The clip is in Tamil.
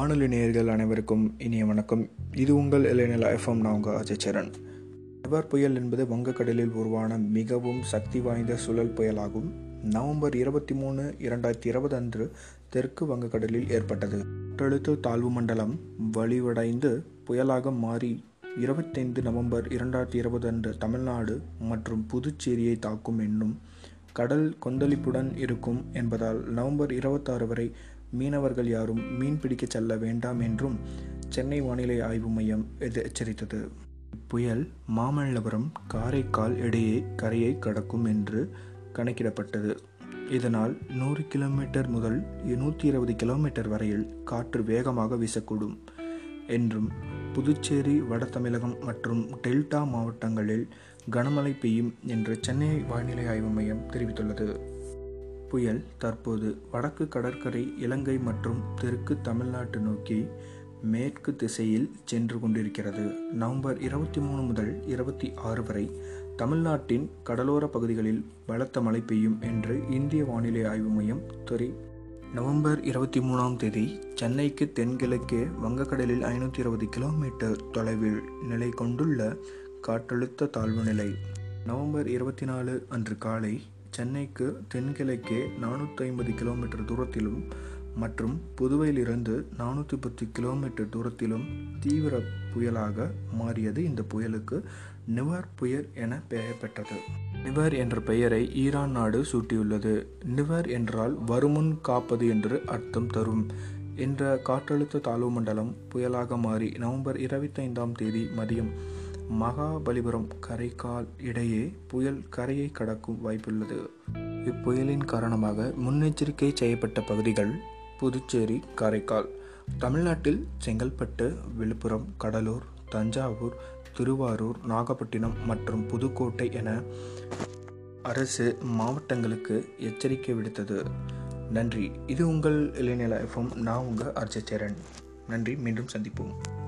வானொலி நேயர்கள் அனைவருக்கும் இனிய வணக்கம். இது உங்கள் இளைநில எஃப்எம் நான் உங்கள் அஜய் சரண். நிவர் புயல் என்பது வங்கக்கடலில் உருவான மிகவும் சக்தி வாய்ந்த சுழல் புயலாகும். நவம்பர் இருபத்தி மூணு இரண்டாயிரத்தி இருபது அன்று தெற்கு வங்கக்கடலில் ஏற்பட்டது. காற்றழுத்த தாழ்வு மண்டலம் வலிவடைந்து புயலாக மாறி இருபத்தைந்து நவம்பர் இரண்டாயிரத்தி இருபது அன்று தமிழ்நாடு மற்றும் புதுச்சேரியை தாக்கும் என்னும் கடல் கொந்தளிப்புடன் இருக்கும் என்பதால் நவம்பர் இருபத்தாறு வரை மீனவர்கள் யாரும் மீன் பிடிக்க செல்ல வேண்டாம் என்றும் சென்னை வானிலை ஆய்வு மையம் எச்சரித்தது? புயல் மாமல்லபுரம் காரைக்கால் இடையே கரையை கடக்கும் என்று கணக்கிடப்பட்டது. இதனால் நூறு கிலோமீட்டர் முதல் நூற்றி இருபது கிலோமீட்டர் வரையில் காற்று வேகமாக வீசக்கூடும் என்றும் புதுச்சேரி வட தமிழகம் மற்றும் டெல்டா மாவட்டங்களில் கனமழை பெய்யும் என்று சென்னை வானிலை ஆய்வு மையம் தெரிவித்துள்ளது. புயல் தற்போது வடக்கு கடற்கரை இலங்கை மற்றும் தெற்கு தமிழ்நாட்டு நோக்கி மேற்கு திசையில் சென்று கொண்டிருக்கிறது. நவம்பர் இருபத்தி மூணு முதல் இருபத்தி ஆறு வரை தமிழ்நாட்டின் கடலோர பகுதிகளில் பலத்த மழை பெய்யும் என்று இந்திய வானிலை ஆய்வு மையம் துறை நவம்பர் இருபத்தி மூணாம் தேதி சென்னைக்கு தென்கிழக்கே வங்கக்கடலில் ஐநூற்றி இருபது கிலோமீட்டர் தொலைவில் நிலை கொண்டுள்ள காற்றழுத்த தாழ்வு நிலை. நவம்பர் இருபத்தி நாலு அன்று காலை சென்னைக்கு தென்கிழக்கே நானூற்றி ஐம்பது கிலோமீட்டர் தூரத்திலும் மற்றும் புதுவையிலிருந்து நானூற்றி பத்து கிலோமீட்டர் தூரத்திலும் தீவிர புயலாக மாறியது இந்த புயலுக்கு நிவர் புயல் என பெயர் பெற்றது. நிவர் என்ற பெயரை ஈரான் நாடு சூட்டியுள்ளது. நிவர் என்றால் வருமுன் காப்பது என்று அர்த்தம் தரும் என்ற காற்றழுத்த தாழ்வு மண்டலம் புயலாக மாறி நவம்பர் இருபத்தைந்தாம் தேதி மதியம் மகாபலிபுரம் கரைக்கால் இடையே புயல் கரையை கடக்கும் வாய்ப்புள்ளது. இப்புயலின் காரணமாக முன்னெச்சரிக்கை செய்யப்பட்ட பகுதிகள் புதுச்சேரி காரைக்கால் தமிழ்நாட்டில் செங்கல்பட்டு விழுப்புரம் கடலூர் தஞ்சாவூர் திருவாரூர் நாகப்பட்டினம் மற்றும் புதுக்கோட்டை என அரசு மாவட்டங்களுக்கு எச்சரிக்கை விடுத்தது. நன்றி. இது உங்கள் இளைநில எஃப்எம் நான் உங்கள் அர்ஜச்சரன் நன்றி. மீண்டும் சந்திப்போம்.